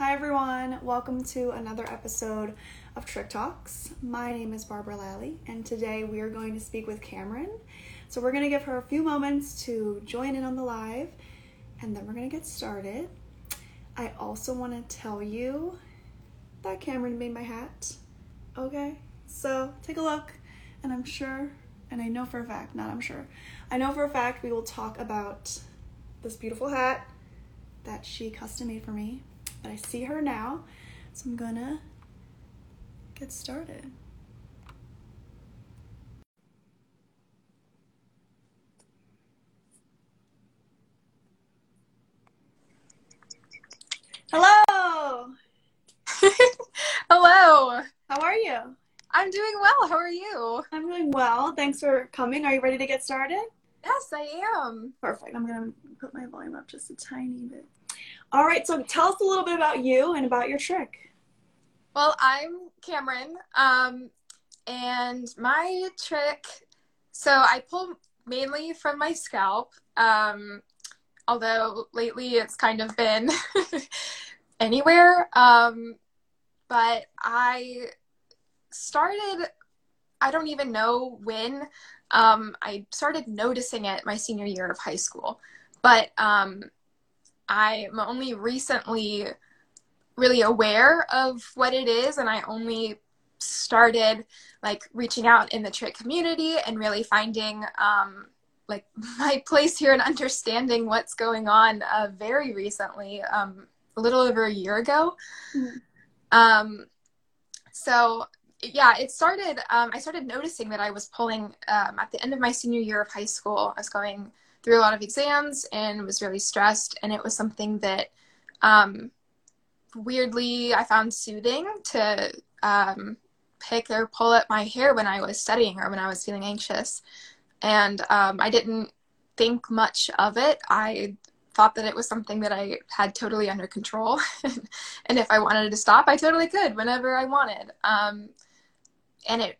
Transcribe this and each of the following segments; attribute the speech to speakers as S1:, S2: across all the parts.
S1: Hi, everyone. Welcome to another episode of Trich Talks. My name is Barbara Lally, and today we are going to speak with Cameron. So, we're going to give her a few moments to join in on the live, and then we're going to get started. I also want to tell you that Cameron made my hat. Okay? So, take a look, and I'm sure, and I know for a fact, not I'm sure, I know for a fact we will talk about this beautiful hat that she custom made for me but I see her now, so I'm gonna get started. Hello!
S2: Hello!
S1: How are you?
S2: I'm doing well. How are you?
S1: I'm doing well. Thanks for coming. Are you ready to get started?
S2: Yes, I am.
S1: Perfect. I'm gonna put my volume up just a tiny bit. All right, so tell us a little bit about you and about your trich.
S2: Well, I'm Cameron, um, and my trich. So I pull mainly from my scalp, um, although lately it's kind of been anywhere. Um, but I started. I don't even know when. Um, I started noticing it my senior year of high school, but um, I'm only recently really aware of what it is, and I only started like reaching out in the trich community and really finding um, like my place here and understanding what's going on uh, very recently, um, a little over a year ago. Mm-hmm. Um, so yeah, it started. Um, I started noticing that I was pulling um, at the end of my senior year of high school. I was going through a lot of exams and was really stressed. And it was something that um, weirdly I found soothing to um, pick or pull at my hair when I was studying or when I was feeling anxious. And um, I didn't think much of it. I thought that it was something that I had totally under control. and if I wanted to stop, I totally could whenever I wanted. Um, and it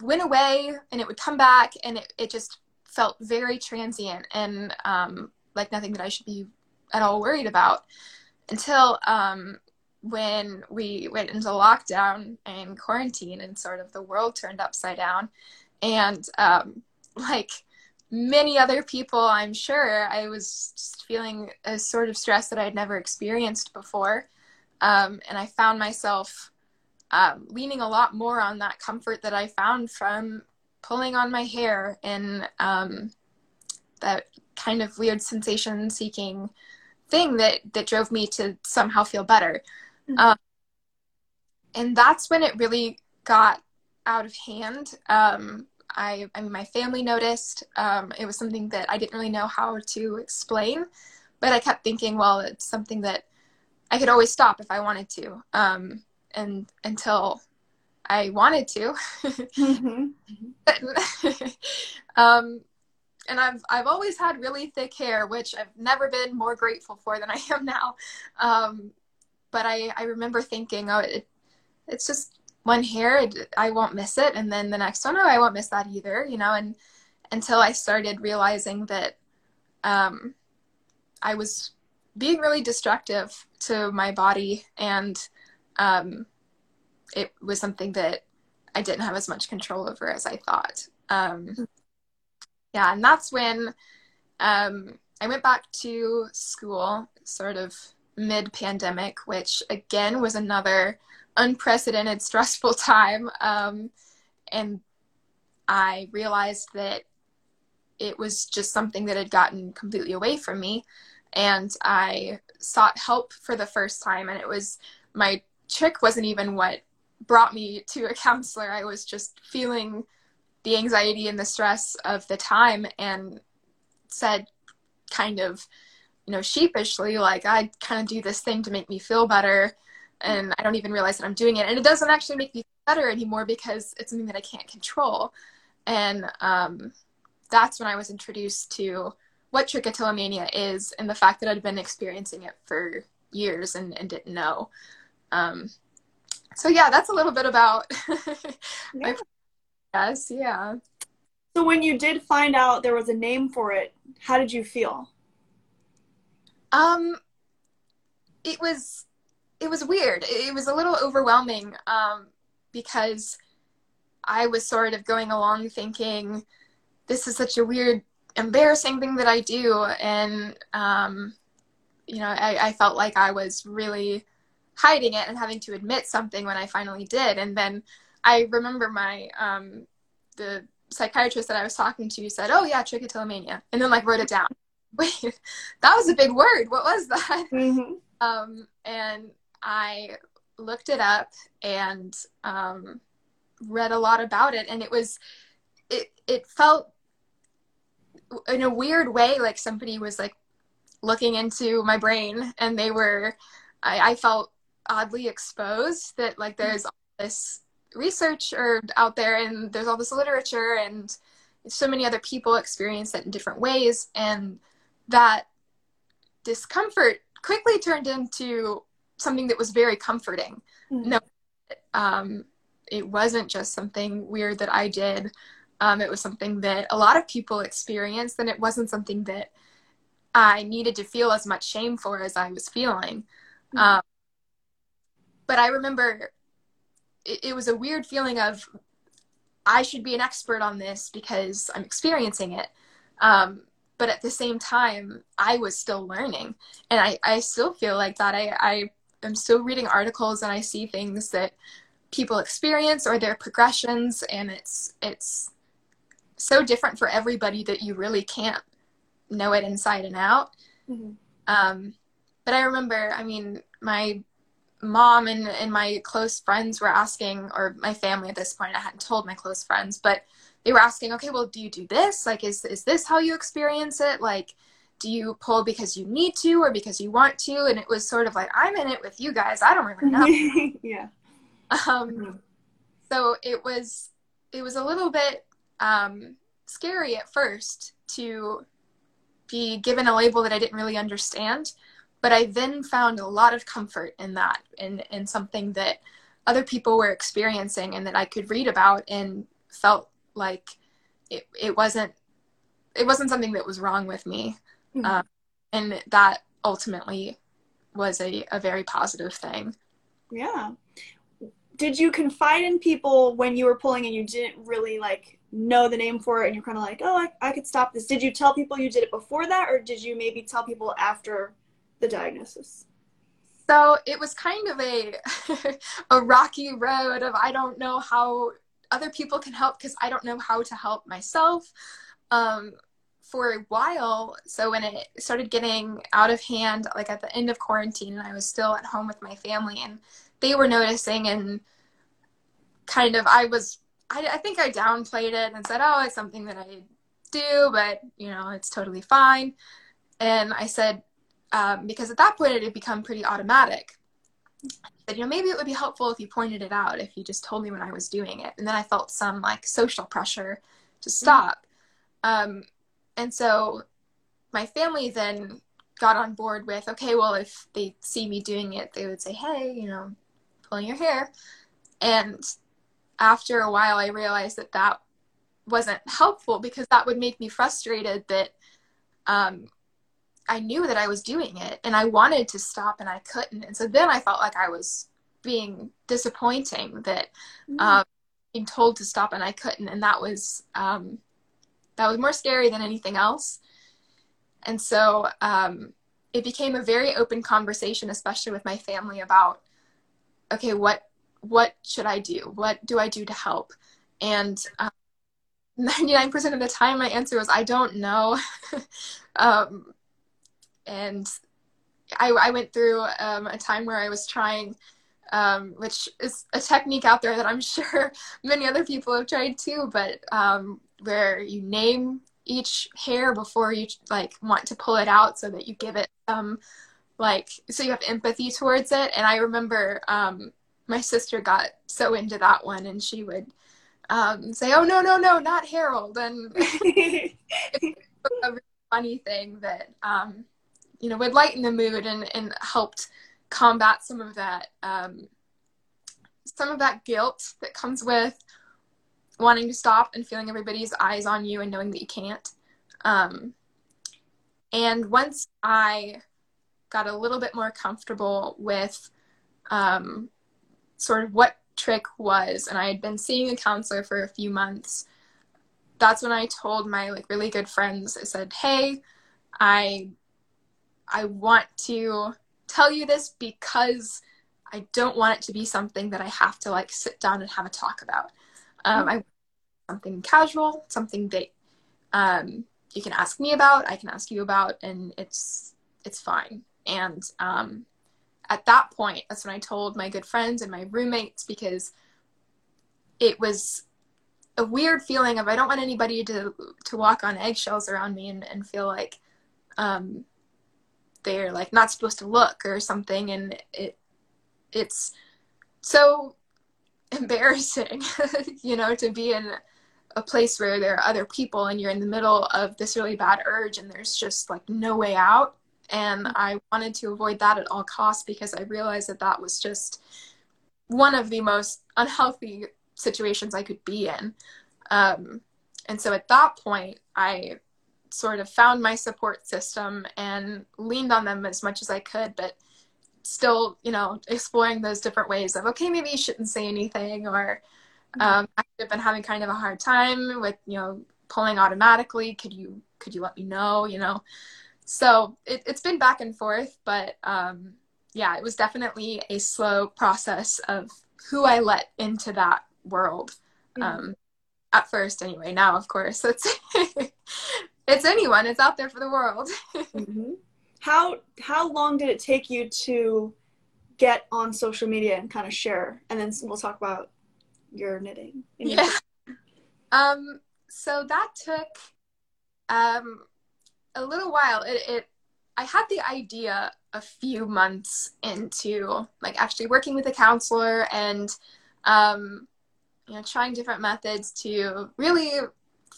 S2: went away and it would come back and it, it just felt very transient and um, like nothing that I should be at all worried about until um, when we went into lockdown and quarantine and sort of the world turned upside down. And um, like many other people, I'm sure, I was just feeling a sort of stress that I had never experienced before. Um, and I found myself um, leaning a lot more on that comfort that I found from pulling on my hair and um, that kind of weird sensation seeking thing that that drove me to somehow feel better. Mm-hmm. um, and that's when it really got out of hand. Um, I, I mean my family noticed. Um, it was something that i didn't really know how to explain but i kept thinking well it's something that i could always stop if i wanted to um, and until I wanted to. mm-hmm. um, and I've I've always had really thick hair, which I've never been more grateful for than I am now. Um, but I I remember thinking, oh, it, it's just one hair, it, I won't miss it, and then the next one, oh, I won't miss that either, you know. And until I started realizing that um, I was being really destructive to my body and um, it was something that I didn't have as much control over as I thought. Um, yeah, and that's when um, I went back to school, sort of mid pandemic, which again was another unprecedented, stressful time. Um, and I realized that it was just something that had gotten completely away from me. And I sought help for the first time, and it was my trich wasn't even what brought me to a counselor. I was just feeling the anxiety and the stress of the time and said kind of you know sheepishly like i kind of do this thing to make me feel better and i don't even realize that i'm doing it. And it doesn't actually make me better anymore because it's something that i can't control. And um, that's when i was introduced to what trichotillomania is and the fact that i'd been experiencing it for years and, and didn't know. Um, so yeah, that's a little bit about yeah. yes, yeah.
S1: So when you did find out there was a name for it, how did you feel?
S2: Um it was it was weird. It was a little overwhelming um, because I was sort of going along thinking, this is such a weird, embarrassing thing that I do. And, um, you know, I, I felt like I was really hiding it and having to admit something when I finally did. And then I remember my, um, the psychiatrist that I was talking to said, oh, yeah, trichotillomania. And then, like, wrote it down. Wait, that was a big word. What was that? Mm-hmm. Um, and I looked it up and um, read a lot about it, and it was it it felt in a weird way like somebody was like looking into my brain, and they were I, I felt oddly exposed that like there's all this research or out there and there's all this literature and so many other people experience it in different ways and that discomfort quickly turned into something that was very comforting. Mm-hmm. No, um, it wasn't just something weird that I did. Um, it was something that a lot of people experienced, and it wasn't something that I needed to feel as much shame for as I was feeling. Mm-hmm. Um, but I remember it, it was a weird feeling of I should be an expert on this because I'm experiencing it. Um, but at the same time, I was still learning, and I, I still feel like that. I, I am still reading articles and I see things that people experience or their progressions and it's it's so different for everybody that you really can't know it inside and out. Mm-hmm. Um, but I remember, I mean, my mom and, and my close friends were asking, or my family at this point, I hadn't told my close friends, but they were asking, okay, well, do you do this? Like, is, is this how you experience it? Like, do you pull because you need to or because you want to? And it was sort of like, I'm in it with you guys. I don't really know.
S1: yeah.
S2: Um, mm-hmm. So it was, it was a little bit um, scary at first to be given a label that I didn't really understand. But I then found a lot of comfort in that, in, in something that other people were experiencing and that I could read about and felt like it, it wasn't it wasn't something that was wrong with me. Mm-hmm. um, and that ultimately was a, a very positive thing.
S1: Yeah. Did you confide in people when you were pulling and you didn't really like know the name for it and you're kind of like oh I, I could stop this. Did you tell people you did it before that or did you maybe tell people after the diagnosis
S2: so it was kind of a a rocky road of i don't know how other people can help because I don't know how to help myself. Um, for a while, so when it started getting out of hand, like at the end of quarantine, and I was still at home with my family, and they were noticing, and kind of, I was, I, I think I downplayed it and said, oh, it's something that I do, but you know, it's totally fine. And I said, um, because at that point it had become pretty automatic said, you know, maybe it would be helpful if you pointed it out, if you just told me when I was doing it. And then I felt some like social pressure to stop. Mm-hmm. Um, and so my family then got on board with, okay, well, if they see me doing it, they would say, hey, you know, pulling your hair. And after a while, I realized that that wasn't helpful because that would make me frustrated that um, I knew that I was doing it and I wanted to stop and I couldn't. And so then I felt like I was being disappointing that mm-hmm. um, being told to stop and I couldn't. And that was, um, that was more scary than anything else. And so um, it became a very open conversation, especially with my family about, okay, what, what should I do? What do I do to help? And um, 99% of the time my answer was, I don't know. um, and I, I went through um, a time where I was trying, um, which is a technique out there that I'm sure many other people have tried too, but um, where you name each hair before you like want to pull it out so that you give it some like so you have empathy towards it. And I remember um, my sister got so into that one, and she would um, say, "Oh no, no, no, not Harold," and a really funny thing that um, you know would lighten the mood and and helped combat some of that um, some of that guilt that comes with wanting to stop and feeling everybody's eyes on you and knowing that you can't um, and once i got a little bit more comfortable with um, sort of what trich was, and I had been seeing a counselor for a few months. That's when I told my like really good friends. I said, "Hey, I I want to tell you this because I don't want it to be something that I have to like sit down and have a talk about. Um, I want something casual, something that um, you can ask me about, I can ask you about, and it's it's fine. And um, at that point, that's when I told my good friends and my roommates because it was a weird feeling of I don't want anybody to to walk on eggshells around me and, and feel like um, they're like not supposed to look or something and it it's so embarrassing you know to be in a place where there are other people and you're in the middle of this really bad urge and there's just like no way out. And i wanted to avoid that at all costs because i realized that that was just one of the most unhealthy situations i could be in. Um, and so at that point i sort of found my support system and leaned on them as much as I could, but still, you know, exploring those different ways of, okay, maybe you shouldn't say anything, or mm-hmm. um, I've been having kind of a hard time with, you know, pulling automatically. Could you, could you let me know, you know? So it, has been back and forth, but um, yeah, it was definitely a slow process of who I let into that world. Um, at first anyway now of course it's it's anyone. It's out there for the world.
S1: mm-hmm. How how long did it take you to get on social media and kind of share? And then we'll talk about your knitting.
S2: Yeah. um. So that took um a little while. It, it I had the idea a few months into like actually working with a counselor and um you know trying different methods to really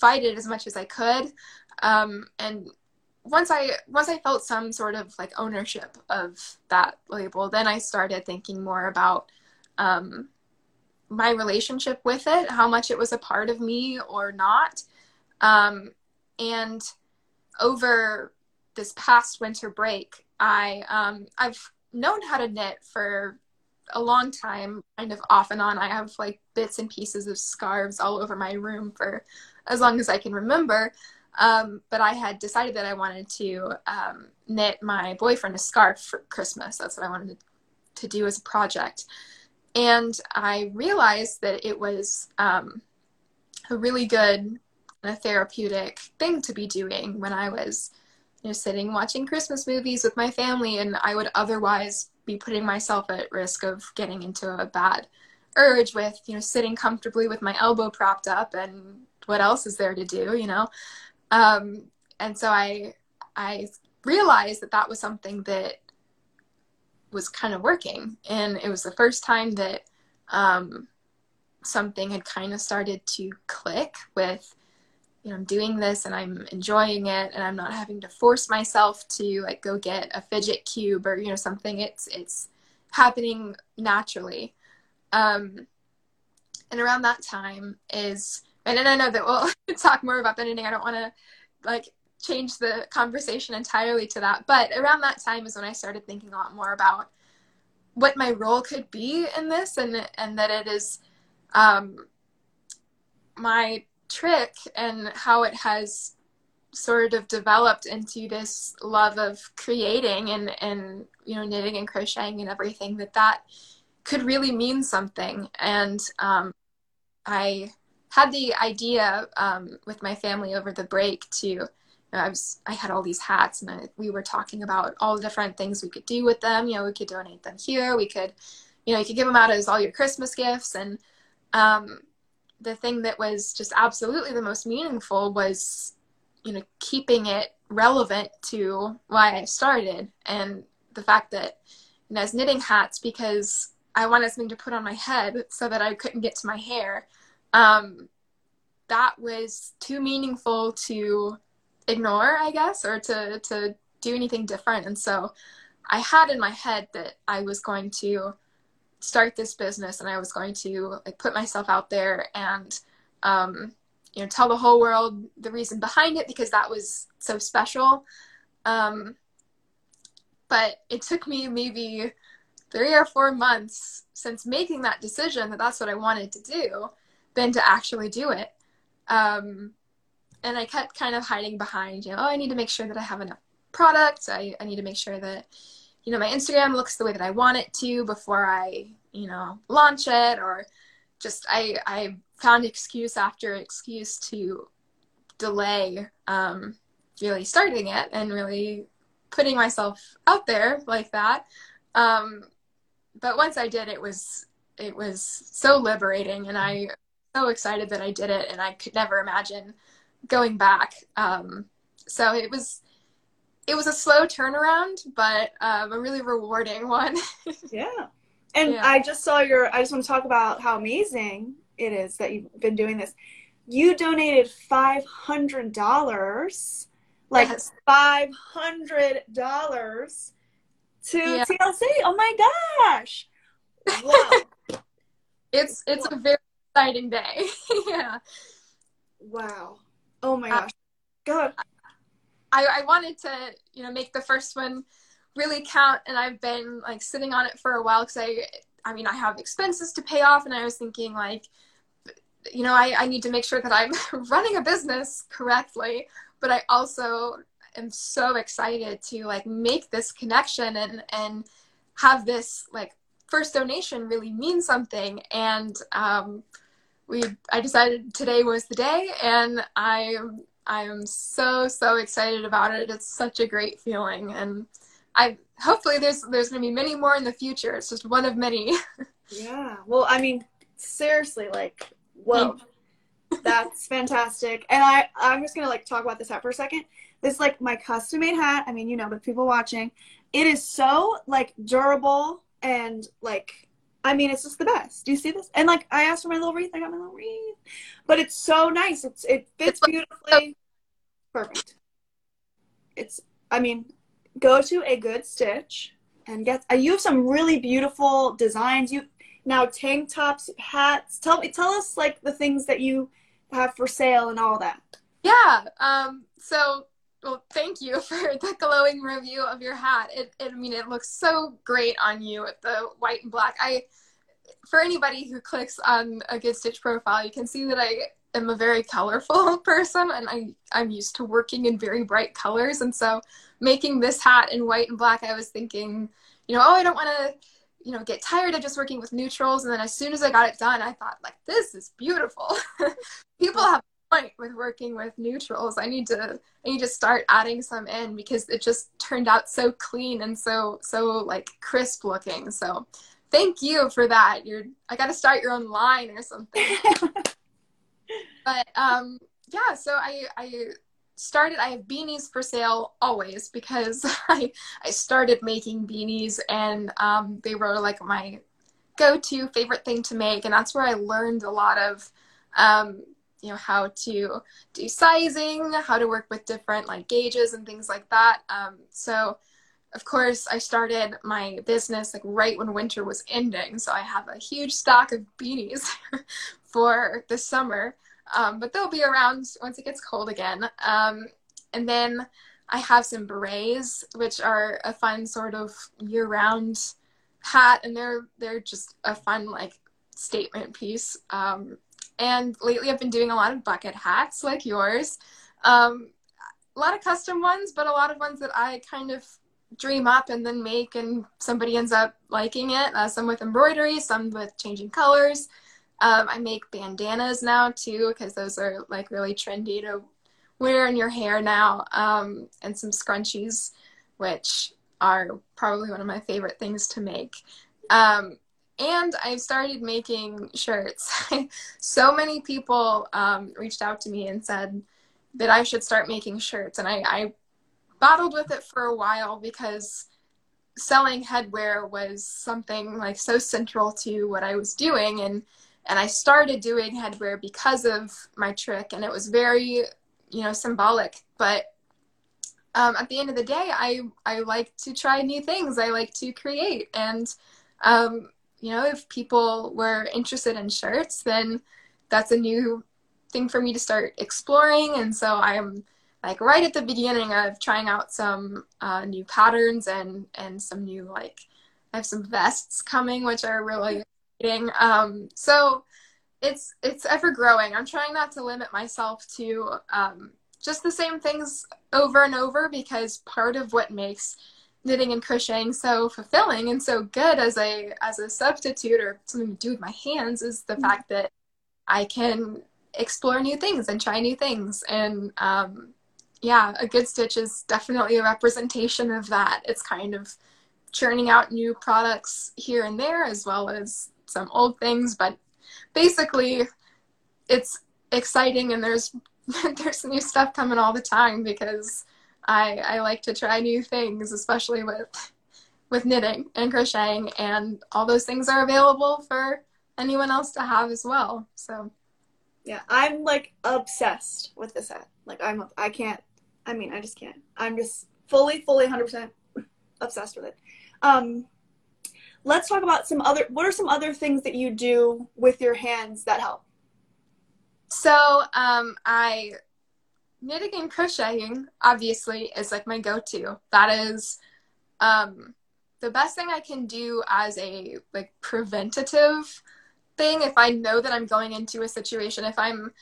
S2: fight it as much as I could. Um, and once I once I felt some sort of like ownership of that label, then I started thinking more about um, my relationship with it, how much it was a part of me or not. Um, and over this past winter break, I um, I've known how to knit for a long time, kind of off and on. I have like bits and pieces of scarves all over my room for as long as I can remember. Um, but I had decided that I wanted to um, knit my boyfriend a scarf for Christmas. That's what I wanted to do as a project. And I realized that it was um, a really good a therapeutic thing to be doing when I was you know sitting watching Christmas movies with my family and I would otherwise be putting myself at risk of getting into a bad urge with you know sitting comfortably with my elbow propped up and what else is there to do you know um, and so I I realized that that was something that was kind of working, and it was the first time that um, something had kind of started to click with you know I'm doing this and I'm enjoying it and I'm not having to force myself to like go get a fidget cube or you know something. It's it's happening naturally. Um, and around that time is and then I know that we'll talk more about knitting. I don't want to like change the conversation entirely to that, but around that time is when I started thinking a lot more about what my role could be in this, and and that it is um, my trich and how it has sort of developed into this love of creating and and you know knitting and crocheting and everything that that could really mean something and um, I had the idea um, with my family over the break to you know, I was I had all these hats and I, we were talking about all the different things we could do with them. You know, we could donate them here. We could, you know, you could give them out as all your Christmas gifts. And um, the thing that was just absolutely the most meaningful was, you know, keeping it relevant to why I started and the fact that you know, as knitting hats because I wanted something to put on my head so that I couldn't get to my hair um, that was too meaningful to ignore, I guess, or to to do anything different. And so I had in my head that I was going to start this business and I was going to like put myself out there and um, you know tell the whole world the reason behind it because that was so special. Um, but it took me maybe three or four months since making that decision that that's what I wanted to do than to actually do it. Um, and I kept kind of hiding behind, you know, oh, I need to make sure that I have enough products. I, I need to make sure that, you know, my Instagram looks the way that I want it to before I, you know, launch it or just I, I found excuse after excuse to delay um, really starting it and really putting myself out there like that. Um, but once I did, it was it was so liberating, and I so excited that I did it, and I could never imagine going back. Um, so it was it was a slow turnaround, but um, a really rewarding one.
S1: yeah, and yeah. I just saw your. I just want to talk about how amazing it is that you've been doing this. You donated five hundred dollars, like yes. five hundred dollars to yeah. TLC. Oh my gosh!
S2: Wow, it's it's a very exciting day. yeah.
S1: Wow. Oh my uh, gosh. Good.
S2: I, I wanted to, you know, make the first one really count, and I've been like sitting on it for a while because I, I mean, I have expenses to pay off, and I was thinking like, you know, I, I need to make sure that I'm running a business correctly, but I also am so excited to like make this connection and and have this like first donation really mean something and um, we I decided today was the day and I I am so so excited about it. It's such a great feeling and I hopefully there's there's going to be many more in the future. It's just one of many.
S1: yeah. Well, I mean seriously like whoa. That's fantastic. And I I'm just going to like talk about this hat for a second. This like my custom made hat. I mean, you know, but people watching, it is so like durable and like I mean, it's just the best. Do you see this? And like, I asked for my little wreath. I got my little wreath, but it's so nice. It's it fits beautifully. Perfect. It's. I mean, go to a good stitch and get. Uh, you have some really beautiful designs. You now tank tops, hats. Tell me, tell us like the things that you have for sale and all that.
S2: Yeah. Um. So well, thank you for the glowing review of your hat. It, it, I mean, it looks so great on you with the white and black. I, for anybody who clicks on a Good Stitch profile, you can see that I am a very colorful person, and I, I'm used to working in very bright colors. And so, making this hat in white and black, I was thinking, you know, oh, I don't want to, you know, get tired of just working with neutrals. And then as soon as I got it done, I thought, like, this is beautiful. People have point with working with neutrals. I need to I need to start adding some in because it just turned out so clean and so so like crisp looking. So thank you for that. You're I got to start your own line or something. but um yeah, so I I started I have beanies for sale always because I I started making beanies and um they were like my go-to favorite thing to make and that's where I learned a lot of um you know how to do sizing how to work with different like gauges and things like that. Um, so of course i started my business like right when winter was ending. So i have a huge stock of beanies for the summer. Um, but they'll be around once it gets cold again. Um, and then i have some berets which are a fun sort of year-round hat. And they're they're just a fun like statement piece. Um, and lately, I've been doing a lot of bucket hats like yours. Um, a lot of custom ones, but a lot of ones that I kind of dream up and then make, and somebody ends up liking it. Uh, some with embroidery, some with changing colors. Um, I make bandanas now too, because those are like really trendy to wear in your hair now, um, and some scrunchies, which are probably one of my favorite things to make. Um, and I started making shirts. so many people um, reached out to me and said that I should start making shirts, and I, I battled with it for a while because selling headwear was something like so central to what I was doing, and and I started doing headwear because of my trich, and it was very you know symbolic, but. Um, at the end of the day, I I like to try new things. I like to create, and um, you know, if people were interested in shirts, then that's a new thing for me to start exploring. And so I'm like right at the beginning of trying out some uh, new patterns and and some new like I have some vests coming, which are really exciting. Um, so it's it's ever growing. I'm trying not to limit myself to um, just the same things over and over because part of what makes knitting and crocheting so fulfilling and so good as a as a substitute or something to do with my hands is the mm-hmm. fact that I can explore new things and try new things. And um, yeah a good stitch is definitely a representation of that. It's kind of churning out new products here and there as well as some old things. But basically it's exciting and there's there's new stuff coming all the time because I I like to try new things, especially with with knitting and crocheting, and all those things are available for anyone else to have as well. So,
S1: yeah, I'm like obsessed with this set. Like I'm I can't. I mean, I just can't. I'm just fully, fully, hundred percent obsessed with it. Um, let's talk about some other. What are some other things that you do with your hands that help?
S2: So, um, I knitting and crocheting obviously is like my go-to. That is um, the best thing I can do as a like preventative thing if I know that I'm going into a situation if I'm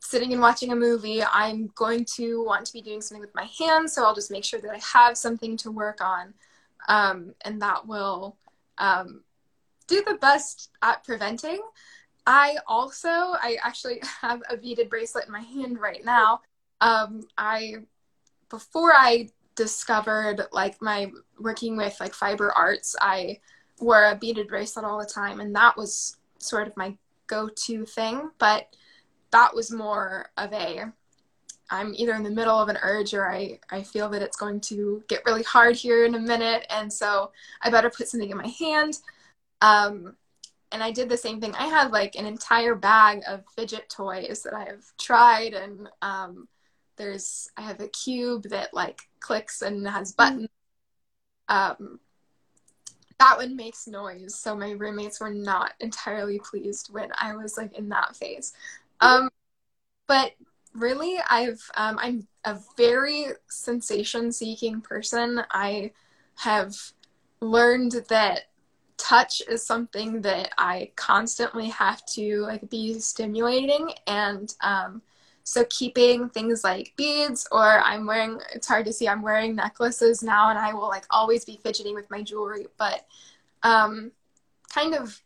S2: sitting and watching a movie, I'm going to want to be doing something with my hands, so I'll just make sure that I have something to work on. Um, and that will um, do the best at preventing. I also, I actually have a beaded bracelet in my hand right now um, I before I discovered like my working with like fiber arts, I wore a beaded bracelet all the time, and that was sort of my go-to thing. But that was more of a I'm either in the middle of an urge or I, I feel that it's going to get really hard here in a minute. And so I better put something in my hand. Um, and I did the same thing. I had like an entire bag of fidget toys that I have tried and um, there's I have a cube that like clicks and has buttons. Um, that one makes noise, so my roommates were not entirely pleased when I was like in that phase. Um, but really, I've um, I'm a very sensation-seeking person. I have learned that touch is something that I constantly have to like be stimulating and um, so keeping things like beads or I'm wearing it's hard to see I'm wearing necklaces now and I will like always be fidgeting with my jewelry, but um kind of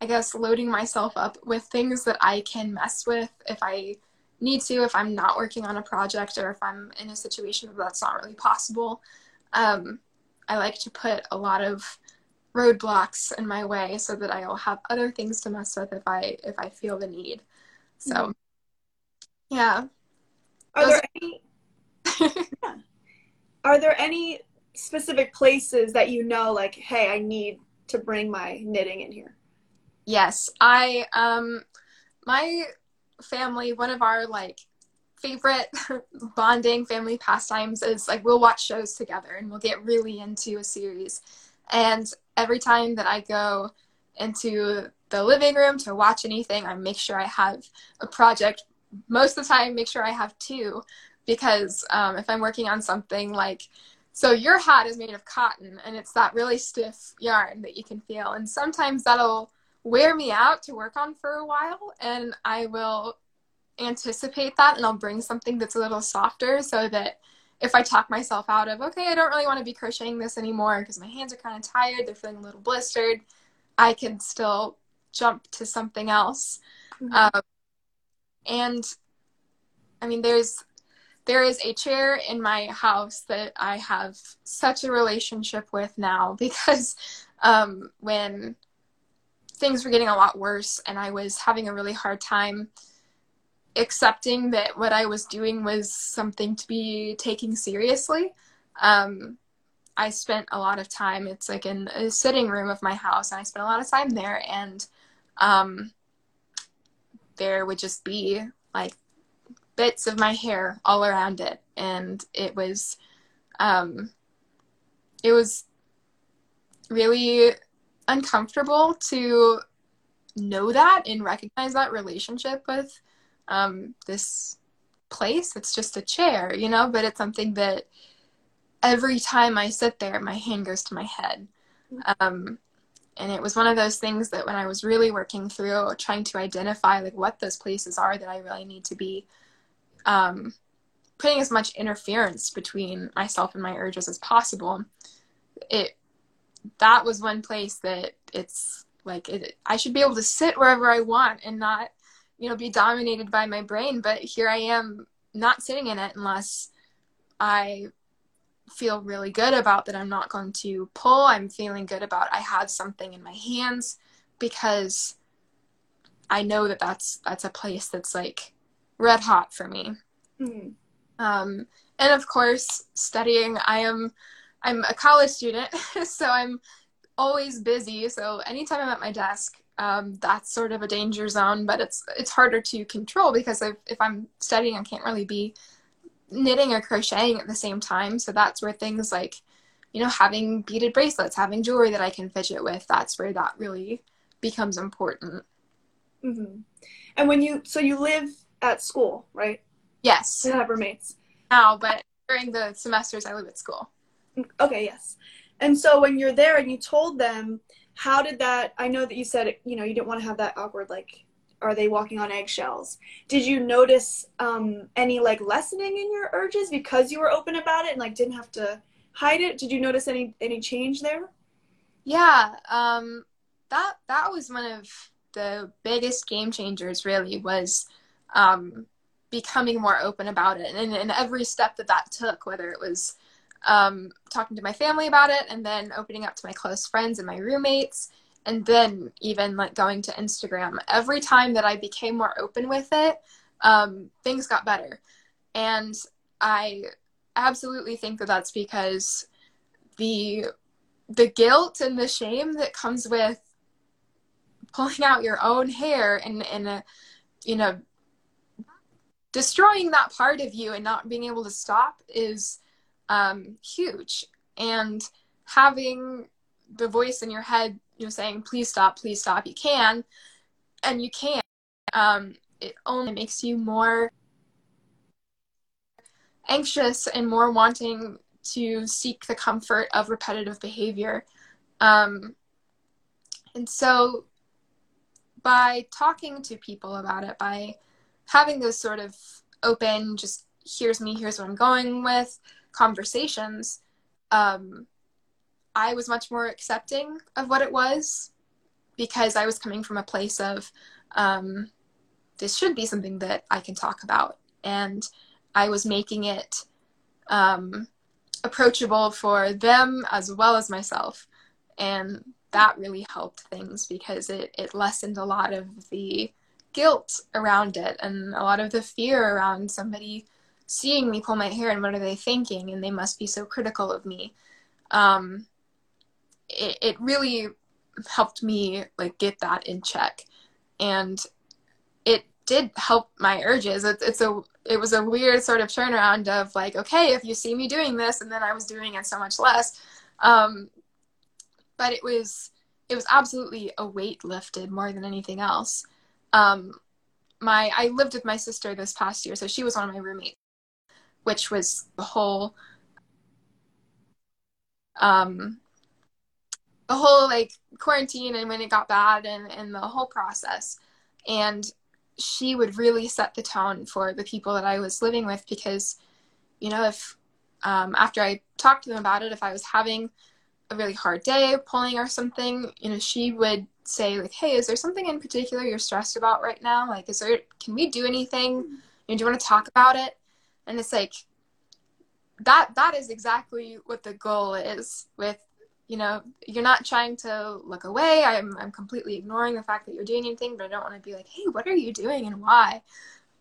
S2: I guess loading myself up with things that I can mess with if I need to, if I'm not working on a project or if I'm in a situation where that's not really possible. Um, I like to put a lot of roadblocks in my way so that I'll have other things to mess with if I if I feel the need. So mm-hmm. Yeah.
S1: Are Those... there any yeah. Are there any specific places that you know like, hey, I need to bring my knitting in here?
S2: Yes. I um my family, one of our like favorite bonding family pastimes is like we'll watch shows together and we'll get really into a series. And every time that I go into the living room to watch anything, I make sure I have a project most of the time make sure I have two because um, if I'm working on something like so your hat is made of cotton and it's that really stiff yarn that you can feel and sometimes that'll wear me out to work on for a while and I will anticipate that and I'll bring something that's a little softer so that if I talk myself out of okay I don't really want to be crocheting this anymore because my hands are kind of tired they're feeling a little blistered I can still jump to something else mm-hmm. um, and I mean, there's there is a chair in my house that I have such a relationship with now because um, when things were getting a lot worse and I was having a really hard time accepting that what I was doing was something to be taken seriously. Um, I spent a lot of time, it's like in a sitting room of my house, and I spent a lot of time there. And um, there would just be like bits of my hair all around it. And it was um it was really uncomfortable to know that and recognize that relationship with um this place. It's just a chair you know but it's something that every time i sit there my hand goes to my head. Um, and it was one of those things that when I was really working through trying to identify like what those places are that I really need to be um, putting as much interference between myself and my urges as possible, it that was one place that it's like it, I should be able to sit wherever I want and not, you know, be dominated by my brain. But here I am not sitting in it unless I feel really good about that I'm not going to pull. I'm feeling good about I have something in my hands because I know that that's that's a place that's like red hot for me. Mm-hmm. Um, and of course, studying. I am I'm a college student, so I'm always busy. So anytime I'm at my desk, um, that's sort of a danger zone. But it's it's harder to control because if, if I'm studying, I can't really be knitting or crocheting at the same time. So that's where things like, you know, having beaded bracelets, having jewelry that I can fidget with, that's where that really becomes important.
S1: Mm-hmm. And when you, so you live at school, right?
S2: Yes.
S1: You have roommates.
S2: Now, but during the semesters, I live at school.
S1: Okay, yes. And so when you're there and you told them, how did that, I know that you said, you know, you didn't want to have that awkward, like, are they walking on eggshells? Did you notice um, any like lessening in your urges because you were open about it and like didn't have to hide it? Did you notice any any change there?
S2: Yeah, um, that that was one of the biggest game changers. Really was um, becoming more open about it, and in every step that that took, whether it was um, talking to my family about it, and then opening up to my close friends and my roommates, and then even like going to Instagram, every time that I became more open with it, um, things got better. And I absolutely think that that's because the the guilt and the shame that comes with pulling out your own hair and and uh, you know destroying that part of you and not being able to stop is um, huge and having the voice in your head you know saying please stop please stop. You can and you can um, it only makes you more anxious and more wanting to seek the comfort of repetitive behavior. Um, and so by talking to people about it by having those sort of open just here's me here's what i'm going with conversations um, I was much more accepting of what it was because I was coming from a place of um, this should be something that I can talk about. And I was making it um, approachable for them as well as myself. And that really helped things because it, it lessened a lot of the guilt around it and a lot of the fear around somebody seeing me pull my hair and what are they thinking and they must be so critical of me. Um, it, it really helped me like get that in check. And it did help my urges. It, it's a it was a weird sort of turnaround of like okay if you see me doing this and then i was doing it so much less. Um, but it was it was absolutely a weight lifted more than anything else. Um, my i lived with my sister this past year so she was one of my roommates which was the whole um, the whole like quarantine and when it got bad and, and the whole process. And she would really set the tone for the people that I was living with because, you know, if um, after I talked to them about it, if I was having a really hard day pulling or something, you know, she would say like, "Hey, is there something in particular you're stressed about right now? Like, is there? Can we do anything? You know, do you want to talk about it?" And it's like that. That is exactly what the goal is with you know, you're not trying to look away. I'm, I'm completely ignoring the fact that you're doing anything, but I don't want to be like, hey, what are you doing and why?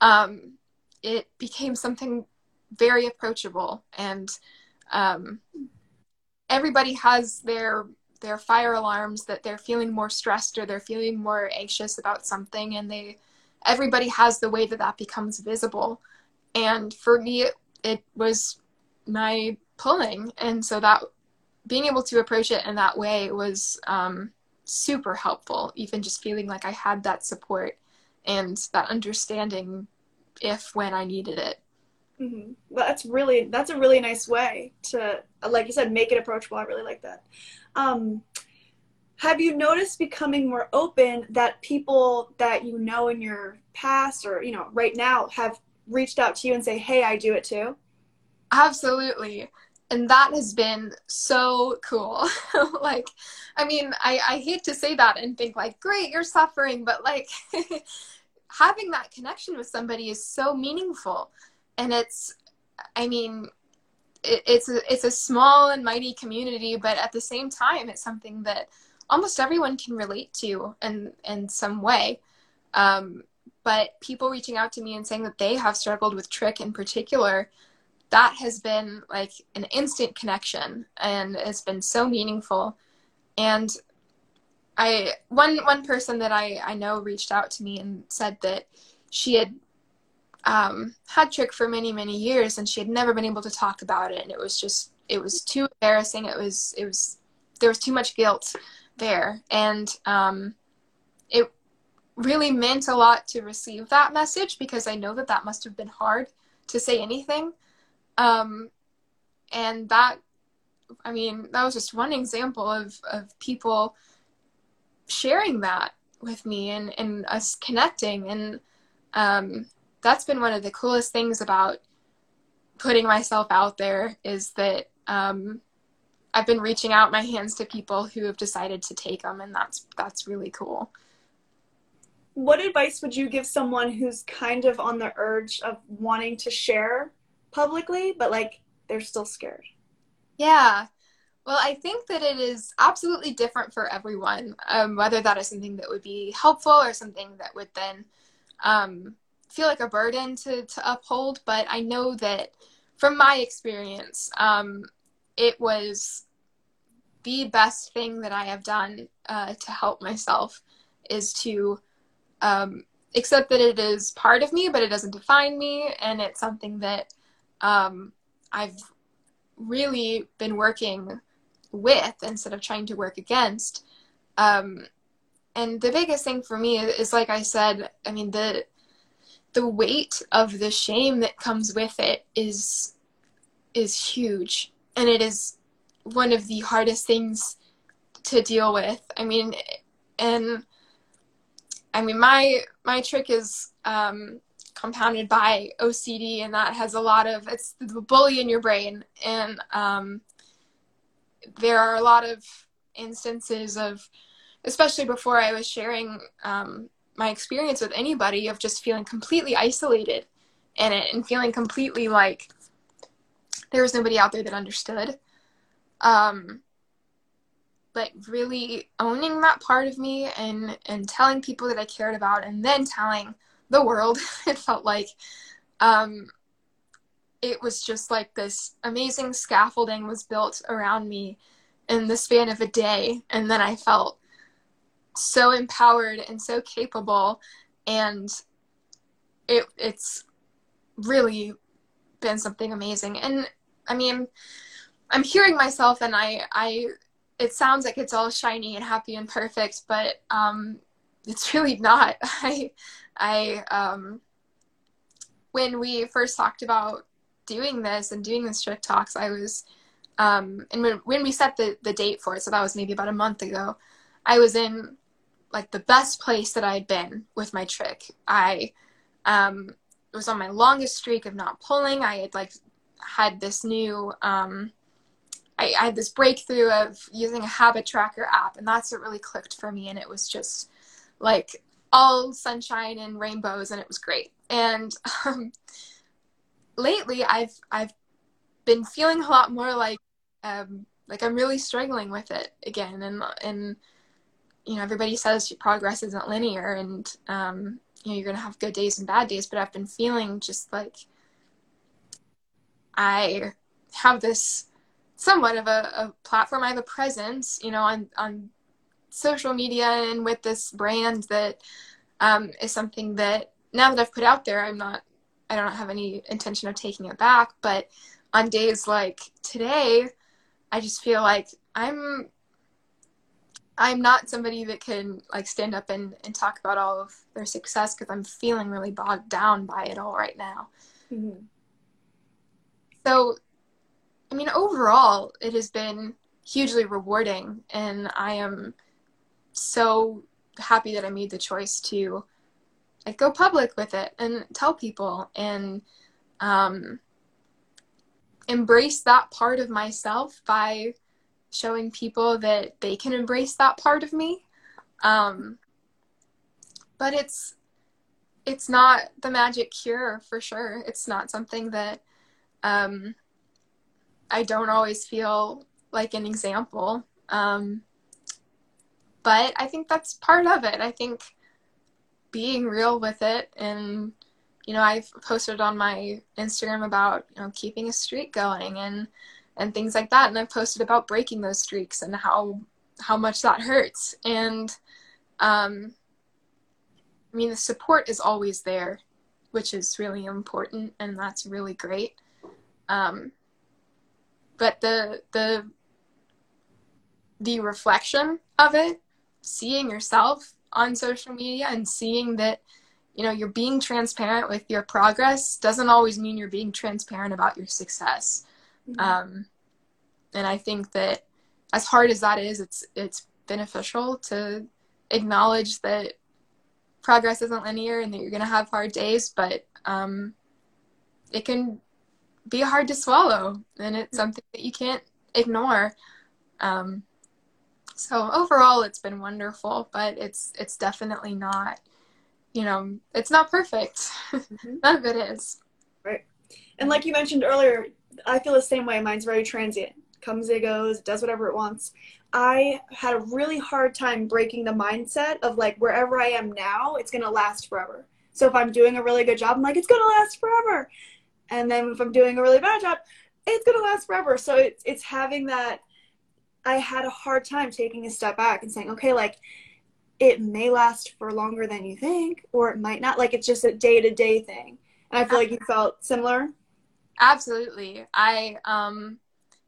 S2: Um, it became something very approachable and um, everybody has their their fire alarms that they're feeling more stressed or they're feeling more anxious about something and they everybody has the way that that becomes visible and for me it, it was my pulling and so that being able to approach it in that way was um, super helpful. Even just feeling like I had that support and that understanding if when I needed it.
S1: Mm-hmm. That's really that's a really nice way to, like you said, make it approachable. I really like that. Um, have you noticed becoming more open that people that you know in your past or you know right now have reached out to you and say, "Hey, I do it too"?
S2: Absolutely. And that has been so cool. like, I mean, I, I hate to say that and think like, great, you're suffering, but like having that connection with somebody is so meaningful. And it's, I mean, it, it's a, it's a small and mighty community, but at the same time, it's something that almost everyone can relate to in, in some way. Um, but people reaching out to me and saying that they have struggled with trich in particular, that has been like an instant connection and it's been so meaningful. And I one one person that I, I know reached out to me and said that she had um, had trich for many many years and she had never been able to talk about it and it was just it was too embarrassing. It was it was there was too much guilt there. And um, it really meant a lot to receive that message because I know that that must have been hard to say anything um, and that I mean that was just one example of of people sharing that with me and, and us connecting and um, that's been one of the coolest things about putting myself out there is that um, I've been reaching out my hands to people who have decided to take them and that's that's really cool.
S1: What advice would you give someone who's kind of on the urge of wanting to share publicly but like they're still scared?
S2: Yeah. Well, I think that it is absolutely different for everyone, um, whether that is something that would be helpful or something that would then um, feel like a burden to, to uphold. But I know that from my experience, um, it was the best thing that I have done uh, to help myself is to um, accept that it is part of me, but it doesn't define me, and it's something that um, I've really been working with instead of trying to work against. Um, and the biggest thing for me is, like I said, I mean the the weight of the shame that comes with it is is huge, and it is one of the hardest things to deal with. I mean, and I mean my my trich is um, compounded by OCD, and that has a lot of it's the bully in your brain, and um, there are a lot of instances of, especially before I was sharing um, my experience with anybody, of just feeling completely isolated in it and feeling completely like there was nobody out there that understood. Um, but really owning that part of me and and telling people that I cared about, and then telling the world, it felt like. Um, it was just like this amazing scaffolding was built around me in the span of a day. And then i felt so empowered and so capable. And it it's really been something amazing. And i mean i'm hearing myself and i i it sounds like it's all shiny and happy and perfect but um it's really not. I i um when we first talked about doing this and doing this Trich Talks, I was, um, and when, when we set the, the date for it, so that was maybe about a month ago, I was in like the best place that I had been with my trich. I um, was on my longest streak of not pulling. I had like had this new, um, I had this breakthrough of using a habit tracker app, and that's what really clicked for me. And it was just like all sunshine and rainbows, and it was great. And um, lately I've I've been feeling a lot more like um, like I'm really struggling with it again, and and you know everybody says progress isn't linear, and um, you know you're gonna have good days and bad days, but I've been feeling just like I have this somewhat of a, a platform. I have a presence, you know, on on social media and with this brand that um, is something that now that I've put out there, I'm not I don't have any intention of taking it back. But on days like today, I just feel like I'm I'm not somebody that can like stand up and, and talk about all of their success because I'm feeling really bogged down by it all right now. Mm-hmm. So, I mean, overall, it has been hugely rewarding. And I am so happy that I made the choice to like go public with it and tell people and um, embrace that part of myself by showing people that they can embrace that part of me. Um, but it's it's not the magic cure for sure. It's not something that um, I don't always feel like an example. Um, but I think that's part of it. I think being real with it and you know I've posted on my Instagram about you know keeping a streak going and and things like that. And I've posted about breaking those streaks and how how much that hurts. And um I mean the support is always there which is really important and that's really great. Um but the the the reflection of it seeing yourself on social media and seeing that you know you're being transparent with your progress doesn't always mean you're being transparent about your success. Mm-hmm. um, and i think that as hard as that is it's it's beneficial to acknowledge that progress isn't linear and that you're going to have hard days but um, it can be hard to swallow and it's something that you can't ignore. Um, so overall, it's been wonderful, but it's it's definitely not, you know, it's not perfect. Mm-hmm. None of it is.
S1: Right. And like you mentioned earlier, I feel the same way. Mine's very transient. Comes, it goes, does whatever it wants. I had a really hard time breaking the mindset of like wherever I am now, it's gonna last forever. So if I'm doing a really good job, I'm like, it's gonna last forever. And then if I'm doing a really bad job, it's gonna last forever. So it's it's having that I had a hard time taking a step back and saying, okay, like it may last for longer than you think, or it might not. Like it's just a day to day thing. And I feel like you felt similar.
S2: Absolutely. I, um,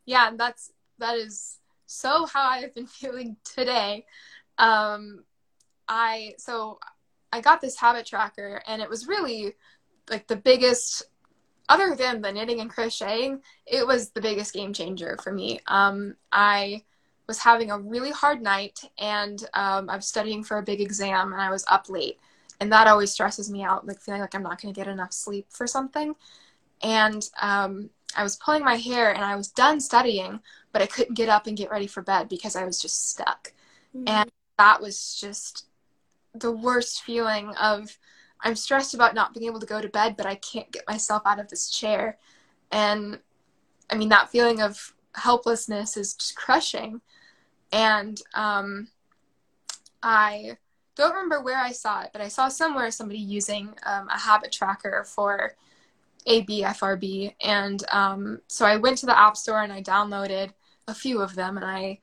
S2: yeah, that's, that is so how I've been feeling today. Um, I, so I got this habit tracker and it was really like the biggest other than the knitting and crocheting, it was the biggest game changer for me. Um, I was having a really hard night and um, I was studying for a big exam and I was up late. And that always stresses me out, like feeling like I'm not going to get enough sleep for something. And um, I was pulling my hair and I was done studying, but I couldn't get up and get ready for bed because I was just stuck. Mm-hmm. And that was just the worst feeling of I'm stressed about not being able to go to bed, but I can't get myself out of this chair. And I mean, that feeling of helplessness is just crushing. And um, I don't remember where I saw it, but I saw somewhere somebody using um, a habit tracker for a BFRB. And um, so I went to the App Store and I downloaded a few of them and I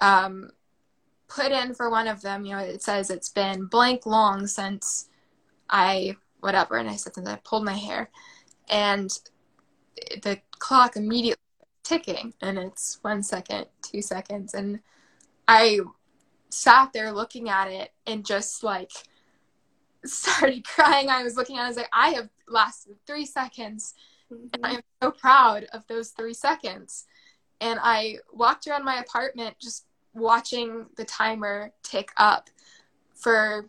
S2: um, put in for one of them, you know, it says it's been blank long since I whatever, and I said something. I pulled my hair, and the clock immediately ticking, and it's one second, two seconds, and I sat there looking at it and just like started crying. I was looking at it, I was like, I have lasted three seconds, mm-hmm. and I am so proud of those three seconds. And I walked around my apartment just watching the timer tick up for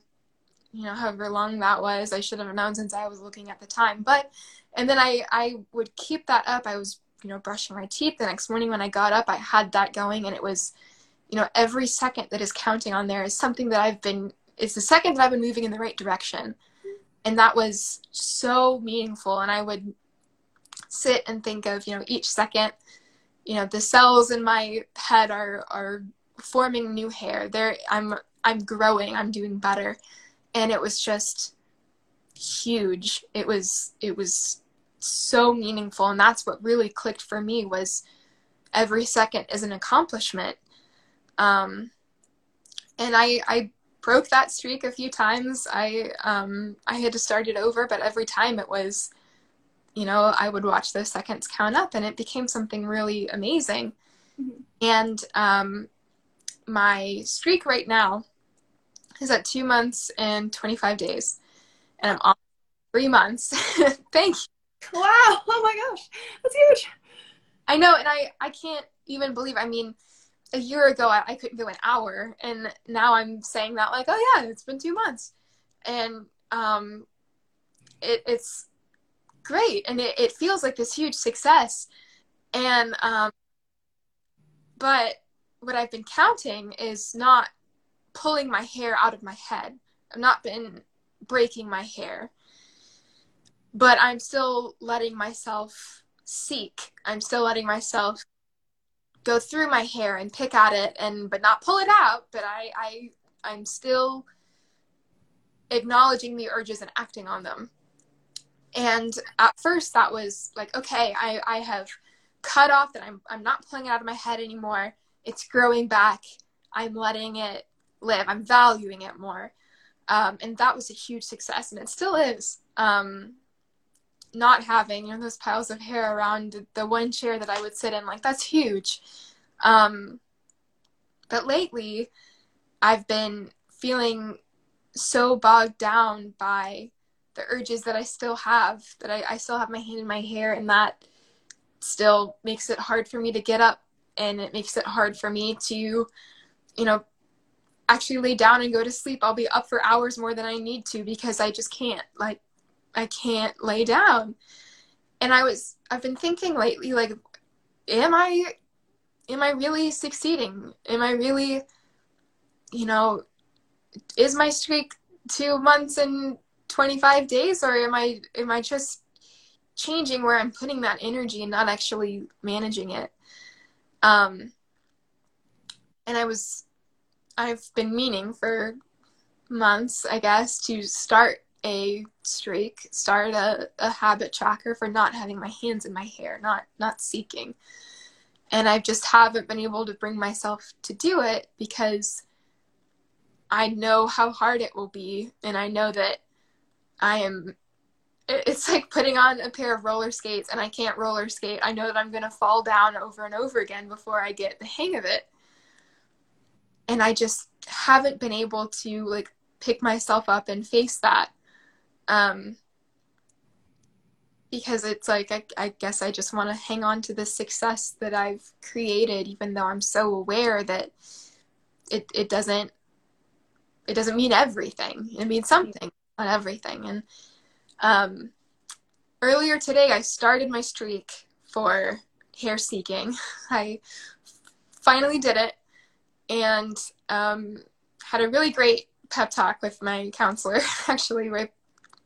S2: you know however long that was i should have known since i was looking at the time. But and then i i would keep that up. I was you know brushing my teeth. The next morning when i got up i had that going and it was you know every second that is counting on there is something that i've been it's the second that i've been moving in the right direction. And that was so meaningful. And i would sit and think of you know each second you know the cells in my head are are forming new hair. There i'm i'm growing. I'm doing better and it was just huge. It was it was so meaningful and that's what really clicked for me was every second is an accomplishment. Um, and i i broke that streak a few times. I um, i had to start it over but every time it was you know i would watch those seconds count up and it became something really amazing. Mm-hmm. and um, my streak right now is at two months and 25 days. And I'm on three months. Thank you.
S1: Wow. Oh my gosh. That's huge.
S2: I know. And I, I can't even believe, I mean, a year ago I, I couldn't go an hour and now i'm saying that like oh yeah it's been two months and um it, it's great and it, it feels like this huge success and um but what i've been counting is not pulling my hair out of my head. I've not been breaking my hair but i'm still letting myself seek. I'm still letting myself go through my hair and pick at it and but not pull it out but i i i'm still acknowledging the urges and acting on them. And at first that was like okay i i have cut off that i'm i'm not pulling it out of my head anymore. It's growing back. I'm letting it live. I'm valuing it more. Um, and that was a huge success and it still is. Um, not having you know those piles of hair around the one chair that I would sit in like that's huge. Um, but lately, I've been feeling so bogged down by the urges that I still have that I, I still have my hand in my hair and that still makes it hard for me to get up and it makes it hard for me to you know actually lay down and go to sleep i'll be up for hours more than i need to because i just can't like I can't lay down. And I was I've been thinking lately like am I am I really succeeding? Am I really you know is my streak 2 months and 25 days or am I am I just changing where I'm putting that energy and not actually managing it? Um and I was I've been meaning for months, I guess, to start a streak, start a, a habit tracker for not having my hands in my hair, not not seeking. And I just haven't been able to bring myself to do it because I know how hard it will be and I know that I am it's like putting on a pair of roller skates and I can't roller skate. I know that I'm going to fall down over and over again before I get the hang of it. And I just haven't been able to like pick myself up and face that um, because it's like I, I guess I just want to hang on to the success that I've created, even though I'm so aware that it it doesn't it doesn't mean everything. It means something, not everything. And um, earlier today, I started my streak for hair seeking. I finally did it, and um, had a really great pep talk with my counselor actually right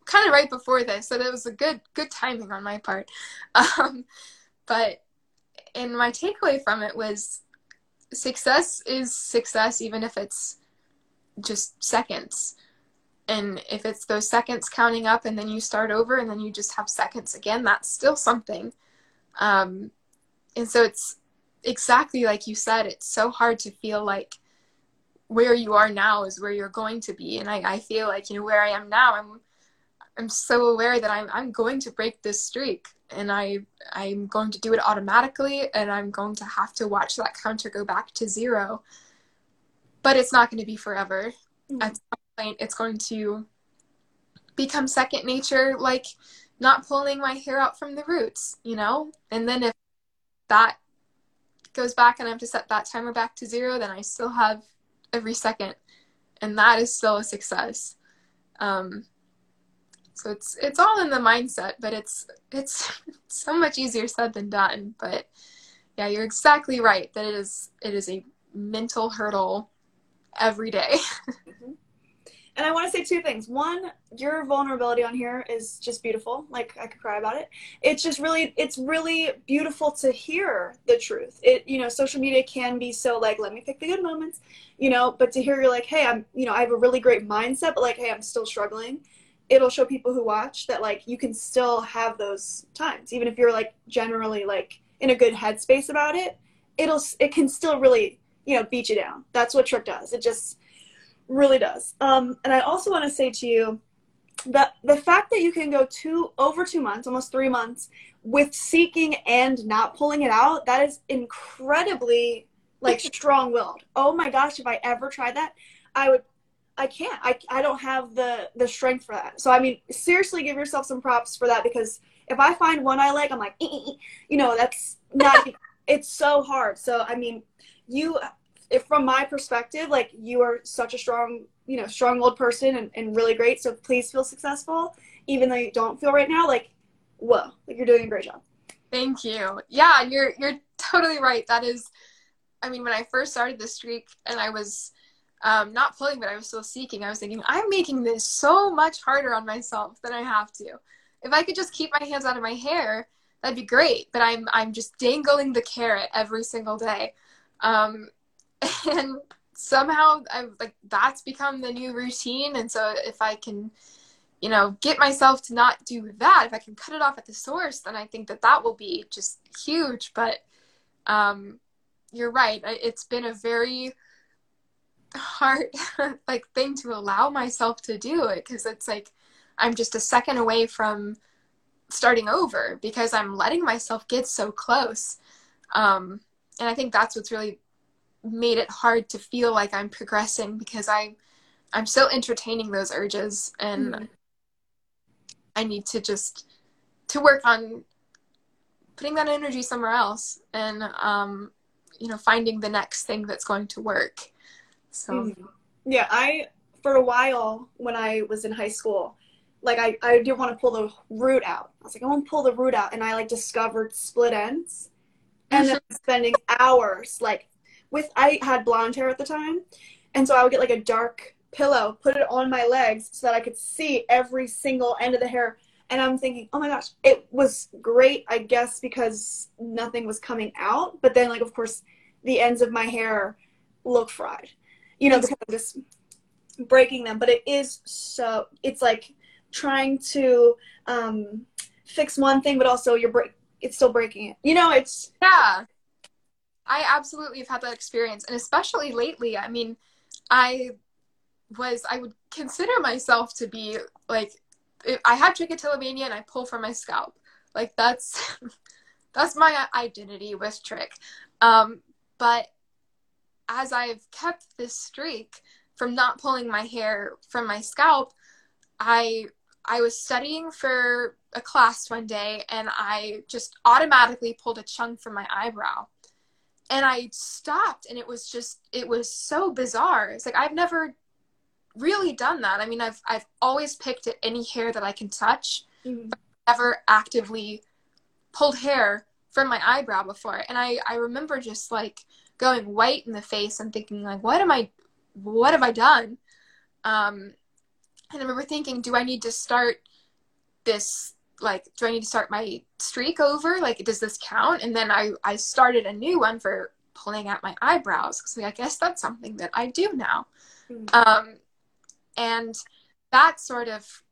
S2: kind of right before this, so that was a good good timing on my part. Um, but and my takeaway from it was success is success even if it's just seconds. And if it's those seconds counting up and then you start over and then you just have seconds again, that's still something. Um, and so it's exactly like you said, it's so hard to feel like where you are now is where you're going to be. And I, I feel like, you know, where I am now, I'm I'm so aware that I'm I'm going to break this streak and I I'm going to do it automatically and I'm going to have to watch that counter go back to zero. But it's not going to be forever. Mm-hmm. At some point it's going to become second nature like not pulling my hair out from the roots, you know? And then if that goes back and I have to set that timer back to zero, then I still have every second. And that is still a success. Um, so it's it's all in the mindset, but it's it's so much easier said than done. But yeah, you're exactly right that it is it is a mental hurdle every day.
S1: mm-hmm. And I want to say two things. One, your vulnerability on here is just beautiful. Like I could cry about it. It's just really it's really beautiful to hear the truth. It you know, social media can be so like let me pick the good moments, you know, but to hear you're like, "Hey, I'm, you know, I have a really great mindset, but like, hey, I'm still struggling." it'll show people who watch that like you can still have those times even if you're like generally like in a good headspace about it it'll it can still really you know beat you down that's what trich does it just really does um and i also want to say to you that the fact that you can go two over two months almost three months with seeking and not pulling it out that is incredibly like strong-willed oh my gosh if i ever tried that i would I can't. I, I don't have the the strength for that. So I mean, seriously, give yourself some props for that because if I find one I like, I'm like, you know, that's not. it's so hard. So I mean, you if from my perspective like you are such a strong you know strong-willed person and, and really great so please feel successful even though you don't feel right now like whoa like you're doing a great job.
S2: Thank you. Yeah you're you're totally right. That is i mean when i first started this streak and i was um, not pulling but i was still seeking i was thinking i'm making this so much harder on myself than i have to. If i could just keep my hands out of my hair that'd be great but i'm i'm just dangling the carrot every single day. Um, and somehow I've like that's become the new routine. And so if I can you know get myself to not do that if I can cut it off at the source then I think that that will be just huge. But um you're right. It's been a very hard like thing to allow myself to do it because it's like I'm just a second away from starting over because I'm letting myself get so close. Um and I think that's what's really made it hard to feel like I'm progressing because I I'm still entertaining those urges and mm-hmm. I need to just to work on putting that energy somewhere else and um you know finding the next thing that's going to work. So mm-hmm.
S1: yeah, I for a while when I was in high school like I, I didn't want to pull the root out. I was like, I want to pull the root out and I like discovered split ends and then spending hours like with I had blonde hair at the time, and so I would get like a dark pillow, put it on my legs so that I could see every single end of the hair. And I'm thinking, oh my gosh, it was great, I guess, because nothing was coming out. But then, like, of course, the ends of my hair look fried, you know, because I'm just breaking them. But it is so, it's like trying to um, fix one thing, but also you're break, it's still breaking it. You know, it's
S2: yeah. I absolutely have had that experience, and especially lately. I mean, I was I would consider myself to be like I have trichotillomania and I pull from my scalp. Like that's that's my identity with trich. Um, but as I've kept this streak from not pulling my hair from my scalp, I I was studying for a class one day and I just automatically pulled a chunk from my eyebrow and I stopped and it was just it was so bizarre. It's like I've never really done that. I mean, I've I've always picked at any hair that I can touch. Mm-hmm. never actively pulled hair from my eyebrow before. And I I remember just like going white in the face and thinking like what am I what have I done? Um and I remember thinking, do I need to start this like do i need to start my streak over? Like does this count? And then i i started a new one for pulling out my eyebrows because like, i guess that's something that i do now. Mm-hmm. um and that sort of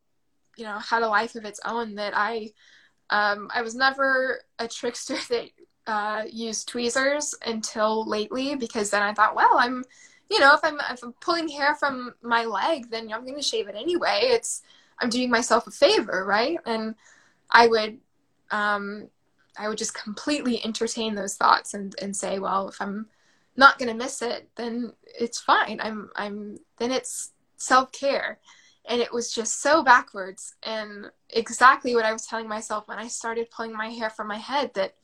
S2: you know had a life of its own that i um i was never a trichster that uh, used tweezers until lately because then i thought well i'm you know if i'm if i'm pulling hair from my leg then i'm going to shave it anyway. It's i'm doing myself a favor right? And I would um, I would just completely entertain those thoughts and, and say, well, if I'm not gonna miss it, then it's fine. I'm I'm then it's self care. And it was just so backwards and exactly what I was telling myself when I started pulling my hair from my head that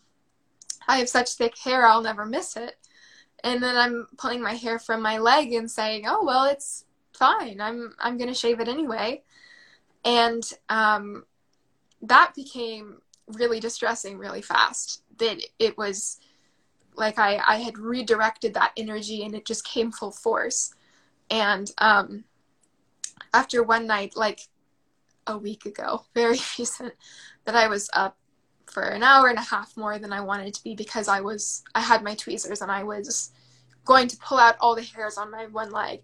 S2: I have such thick hair I'll never miss it. And then I'm pulling my hair from my leg and saying, Oh well it's fine. I'm I'm gonna shave it anyway. And um that became really distressing really fast. That it was like I, I had redirected that energy and it just came full force. And um, after one night like a week ago very recent that i was up for an hour and a half more than i wanted to be because i was i had my tweezers and i was going to pull out all the hairs on my one leg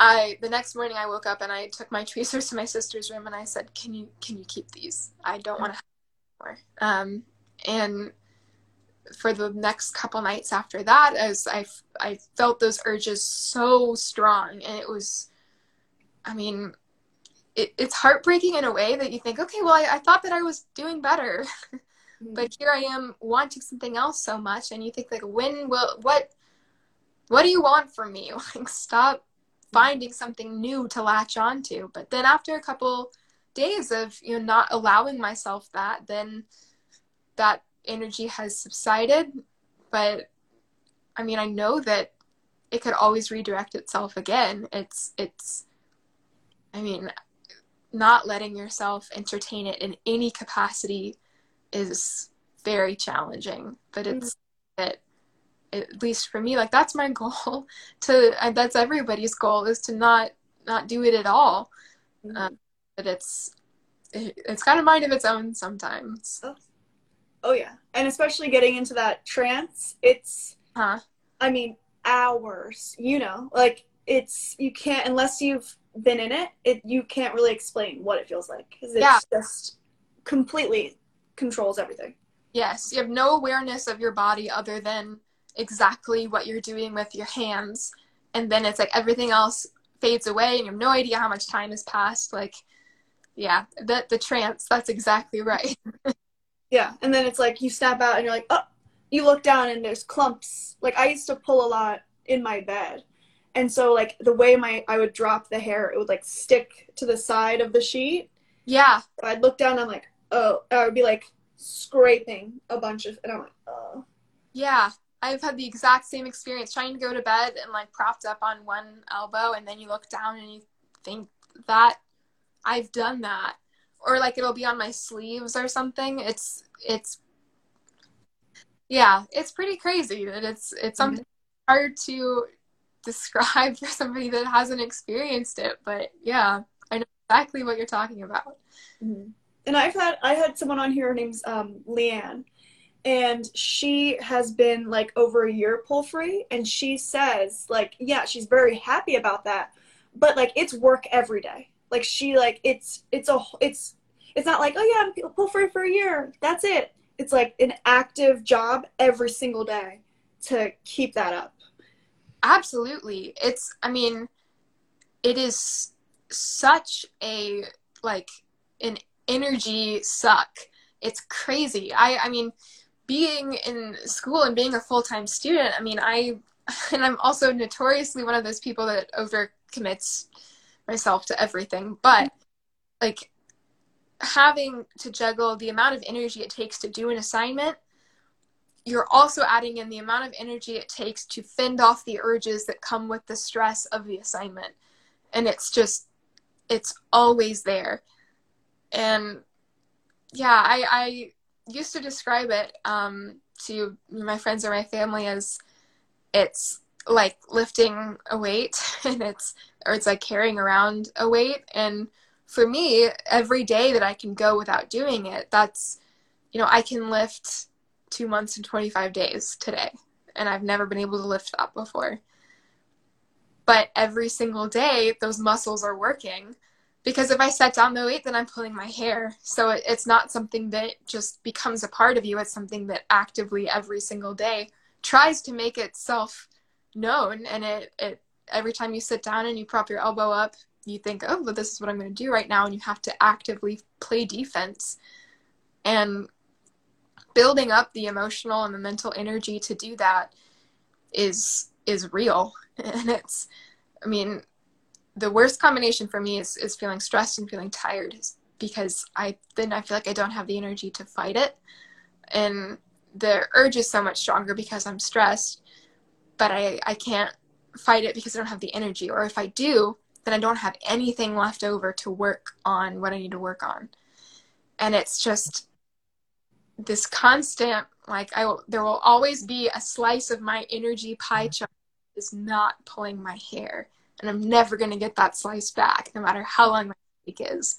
S2: I the next morning I woke up and I took my tweezers to my sister's room and I said, "Can you can you keep these? I don't want to have more." Um, and for the next couple nights after that, as I I felt those urges so strong, and it was, I mean, it, it's heartbreaking in a way that you think, okay, well, I, I thought that I was doing better, mm-hmm. but here I am wanting something else so much, and you think like, when will what? What do you want from me? Like, stop finding something new to latch onto. But then after a couple days of you know not allowing myself that, then that energy has subsided. But I mean, I know that it could always redirect itself again. It's it's I mean, not letting yourself entertain it in any capacity is very challenging, but it's mm-hmm. it at least for me like that's my goal to that's everybody's goal is to not not do it at all. Mm-hmm. um, but it's it, it's got a mind of its own sometimes.
S1: Oh. oh yeah. And especially getting into that trance it's huh? I mean hours you know? Like it's you can't unless you've been in it it you can't really explain what it feels like because it's yeah. just completely controls everything.
S2: Yes. You have no awareness of your body other than exactly what you're doing with your hands and then it's like everything else fades away and you have no idea how much time has passed like yeah the the trance that's exactly right.
S1: Yeah and then it's like you snap out and you're like oh you look down and there's clumps. Like i used to pull a lot in my bed and so like the way my i would drop the hair it would like stick to the side of the sheet.
S2: Yeah.
S1: I'd look down and i'm like oh i would be like scraping a bunch of and i'm like oh.
S2: Yeah I've had the exact same experience trying to go to bed and like propped up on one elbow and then you look down and you think that I've done that or like it'll be on my sleeves or something. It's it's yeah, it's pretty crazy that it's it's mm-hmm. something hard to describe for somebody that hasn't experienced it, but yeah, I know exactly what you're talking about.
S1: Mm-hmm. And I've had I had someone on here. Her name's um, Leanne, and she has been like over a year pull free and she says like yeah she's very happy about that but like it's work every day. Like she like it's it's a it's it's not like oh yeah i'm pull free for a year that's it. It's like an active job every single day to keep that up.
S2: Absolutely. It's i mean it is such a like an energy suck. It's crazy. I i mean being in school and being a full-time student i mean i and i'm also notoriously one of those people that overcommits myself to everything but like having to juggle the amount of energy it takes to do an assignment you're also adding in the amount of energy it takes to fend off the urges that come with the stress of the assignment. And it's just it's always there. And yeah i i used to describe it um, to my friends or my family as it's like lifting a weight and it's or it's like carrying around a weight. And for me every day that i can go without doing it that's you know i can lift two months and 25 days today and i've never been able to lift that before. But every single day those muscles are working because if I set down the weight, then I'm pulling my hair. So it, it's not something that just becomes a part of you. It's something that actively every single day tries to make itself known. And it, it every time you sit down and you prop your elbow up, you think, oh, well, this is what I'm going to do right now. And you have to actively play defense. And building up the emotional and the mental energy to do that is is real. And it's, I mean, the worst combination for me is, is feeling stressed and feeling tired because I then I feel like I don't have the energy to fight it. And the urge is so much stronger because I'm stressed, but I, I can't fight it because I don't have the energy. Or if I do, then I don't have anything left over to work on what I need to work on. And it's just this constant like I will, there will always be a slice of my energy pie chart is not pulling my hair and I'm never going to get that slice back, no matter how long my week is.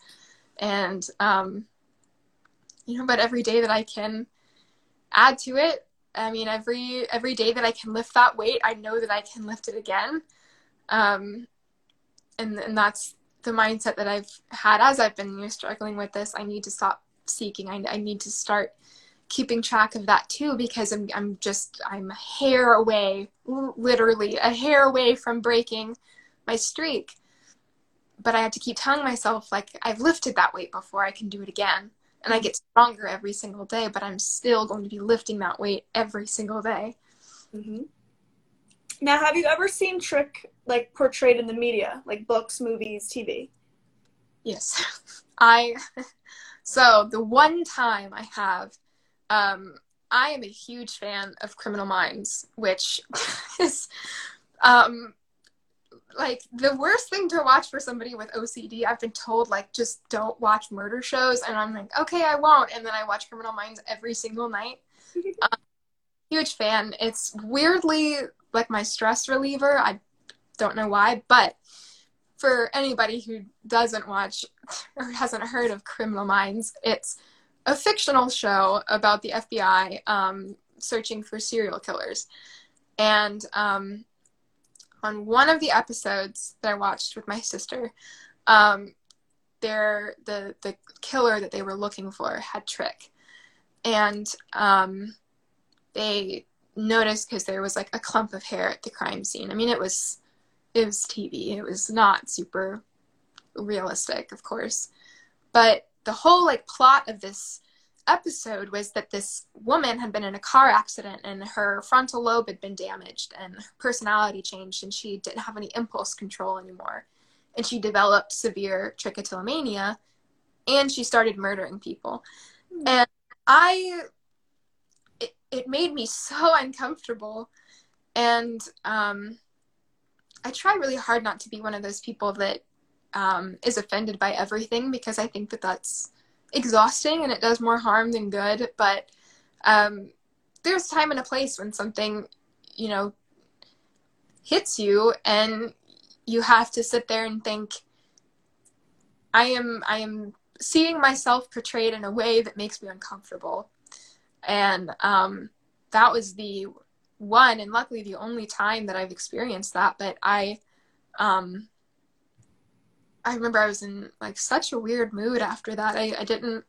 S2: And, um, you know, but every day that I can add to it, I mean, every every day that I can lift that weight, I know that I can lift it again. Um, and and that's the mindset that I've had as I've been you know, struggling with this. I need to stop seeking. I, I need to start keeping track of that too because I'm I'm just I'm a hair away, literally a hair away from breaking my streak. But I had to keep telling myself, like, I've lifted that weight before, I can do it again. And I get stronger every single day, but I'm still going to be lifting that weight every single day.
S1: Mm-hmm. Now, have you ever seen Trich like portrayed in the media, like books, movies, TV?
S2: Yes. I, so the one time I have, um, I am a huge fan of Criminal Minds, which is um like the worst thing to watch for somebody with OCD. I've been told like just don't watch murder shows, and I'm like, okay, I won't. And then I watch Criminal Minds every single night. um, huge fan. It's weirdly like my stress reliever. I don't know why, but for anybody who doesn't watch or hasn't heard of Criminal Minds, it's a fictional show about the FBI um, searching for serial killers. And um, on one of the episodes that I watched with my sister, um, the the killer that they were looking for had Trich, and um, they noticed because there was like a clump of hair at the crime scene. I mean, it was it was TV. It was not super realistic, of course, but the whole like plot of this episode was that this woman had been in a car accident and her frontal lobe had been damaged and her personality changed and she didn't have any impulse control anymore. And she developed severe trichotillomania and she started murdering people. Mm. and i it, it made me so uncomfortable. And um, i try really hard not to be one of those people that um, is offended by everything because i think that that's exhausting and it does more harm than good. But um, there's time and a place when something, you know, hits you and you have to sit there and think, I am I am seeing myself portrayed in a way that makes me uncomfortable. And um, that was the one and luckily the only time that I've experienced that. But I um, I remember I was in like such a weird mood after that. I, I didn't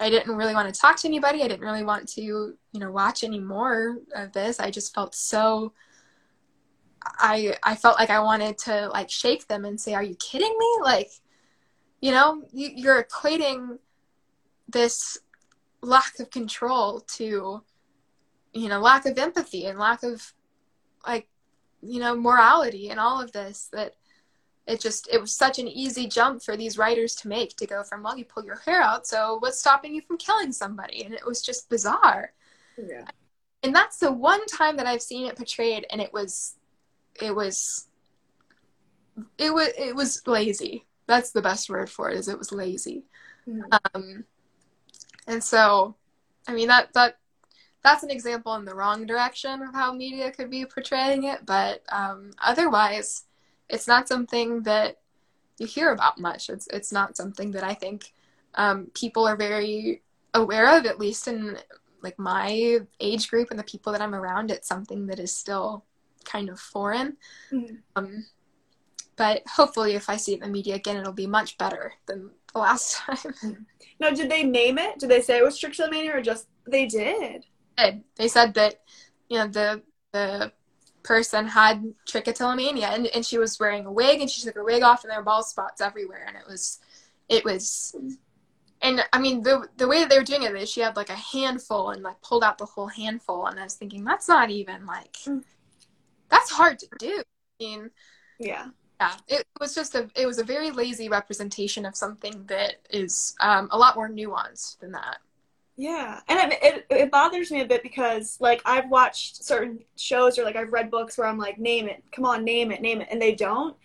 S2: I didn't really want to talk to anybody. I didn't really want to, you know, watch any more of this. I just felt so I I felt like I wanted to like shake them and say, "Are you kidding me?" Like, you know, you, you're equating this lack of control to you know, lack of empathy and lack of like you know, morality and all of this that it just it was such an easy jump for these writers to make to go from well you pull your hair out so what's stopping you from killing somebody? And it was just bizarre.
S1: Yeah.
S2: And that's the one time that i've seen it portrayed and it was it was it was it was lazy. That's the best word for it is it was lazy. Mm-hmm. um and so i mean that that that's an example in the wrong direction of how media could be portraying it but um otherwise it's not something that you hear about much. It's it's not something that I think um, people are very aware of, at least in like my age group and the people that I'm around. It's something that is still kind of foreign. Mm-hmm. Um, but hopefully, if I see it in the media again, it'll be much better than the last time.
S1: Now, did they name it? Did they say it was trichotillomania, or just they did?
S2: They said that you know the the person had trichotillomania and, and she was wearing a wig and she took her wig off and there were bald spots everywhere and it was it was and I mean the the way that they were doing it is she had like a handful and like pulled out the whole handful and I was thinking that's not even like mm. that's hard to do. I mean
S1: yeah.
S2: Yeah, it was just a it was a very lazy representation of something that is um, a lot more nuanced than that.
S1: Yeah, and it, it, bothers me a bit because like I've watched certain shows or like I've read books where I'm like, name it, come on, name it, name it, and they don't,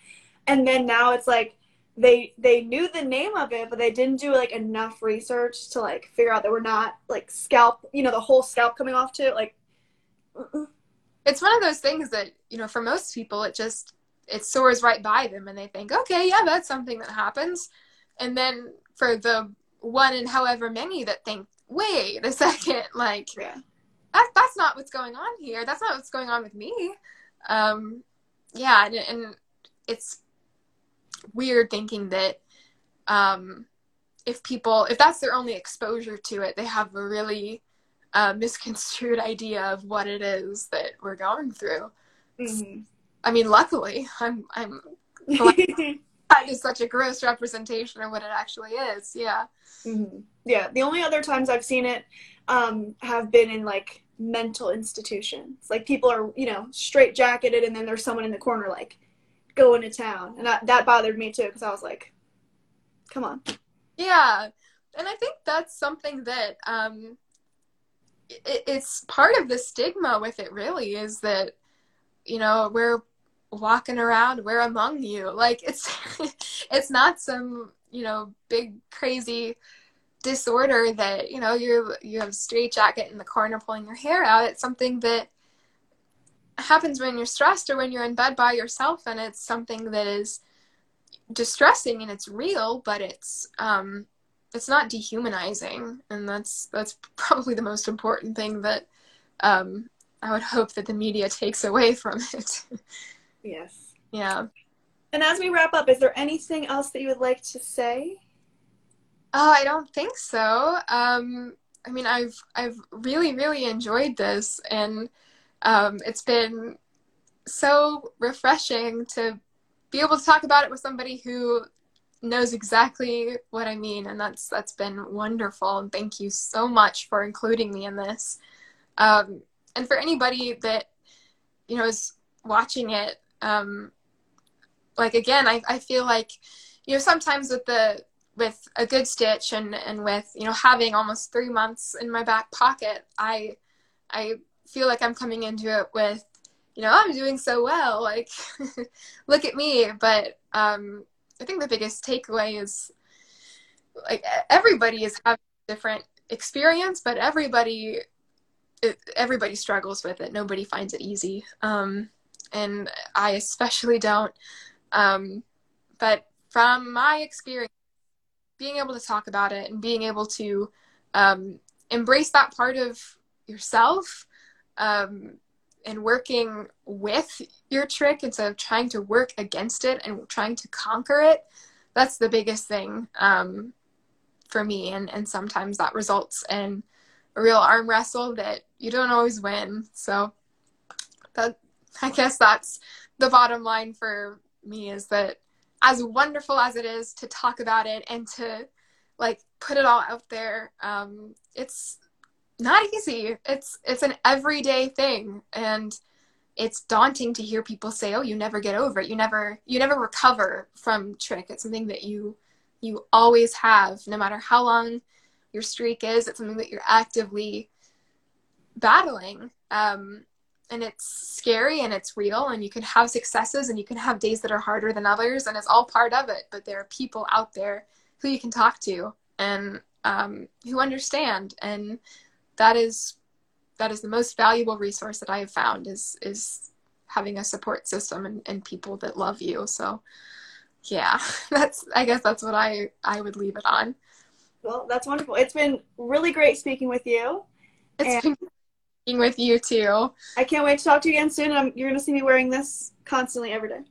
S1: and then now it's like they they knew the name of it, but they didn't do like enough research to like figure out that we're not like scalp, you know, the whole scalp coming off to it, like.
S2: It's one of those things that you know, for most people, it just it soars right by them, and they think, okay, yeah, that's something that happens, and then for the one and however many that think wait a second, like
S1: yeah.
S2: that, that's not what's going on here. That's not what's going on with me. Um, yeah, and, and it's weird thinking that um, if people, if that's their only exposure to it, they have a really uh, misconstrued idea of what it is that we're going through.
S1: Mm-hmm.
S2: I mean, luckily, I'm I'm that is such a gross representation of what it actually is. Yeah.
S1: Mm-hmm. Yeah. The only other times I've seen it um, have been in like mental institutions. Like people are, you know, straight jacketed, and then there's someone in the corner like going to town, and that that bothered me too because I was like, come on.
S2: Yeah, and I think that's something that um, it, it's part of the stigma with it really is that you know we're walking around we're among you. Like it's it's not some you know big crazy disorder that you know you you have a straight jacket in the corner pulling your hair out. It's something that happens when you're stressed or when you're in bed by yourself and it's something that is distressing and it's real but it's um it's not dehumanizing. And that's that's probably the most important thing that um i would hope that the media takes away from it
S1: yes
S2: yeah
S1: and as we wrap up is there anything else that you would like to say
S2: oh i don't think so um i mean i've i've really really enjoyed this and um it's been so refreshing to be able to talk about it with somebody who knows exactly what I mean, and that's that's been wonderful. And thank you so much for including me in this. Um, and for anybody that you know is watching it, um, like again, I, I feel like you know sometimes with the with a good stitch and and with you know having almost three months in my back pocket, I I feel like I'm coming into it with you know I'm doing so well, like look at me, but um, I think the biggest takeaway is like everybody is having different experience, but everybody everybody struggles with it. Nobody finds it easy, um, and I especially don't. Um, but from my experience, being able to talk about it and being able to um, embrace that part of yourself um, and working with your trich instead of trying to work against it and trying to conquer it that's the biggest thing um, for me and and sometimes that results in a real arm wrestle that you don't always win so that i guess that's the bottom line for me is that as wonderful as it is to talk about it and to like put it all out there um, it's not easy. It's it's an everyday thing and it's daunting to hear people say, "Oh, you never get over it. You never you never recover from trich." It's something that you you always have no matter how long your streak is. It's something that you're actively battling. Um, and it's scary and it's real and you can have successes and you can have days that are harder than others and it's all part of it but there are people out there who you can talk to and um, who understand and that is that is the most valuable resource that I have found is is having a support system and, and people that love you. So yeah, that's I guess that's what I I would leave it on.
S1: Well, that's wonderful. It's been really great speaking with you.
S2: It's and been with you too.
S1: I can't wait to talk to you again soon. I'm, you're going to see me wearing this constantly every day.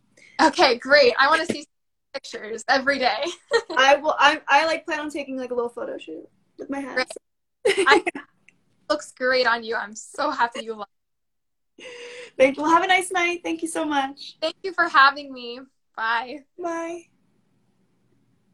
S2: Okay, great. I want to see pictures every day.
S1: I will. I I like plan on taking like a little photo shoot with my hat.
S2: I, looks great on you. I'm so happy you love.
S1: Thank you. Well, have a nice night. Thank you so much.
S2: Thank you for having me. Bye.
S1: Bye.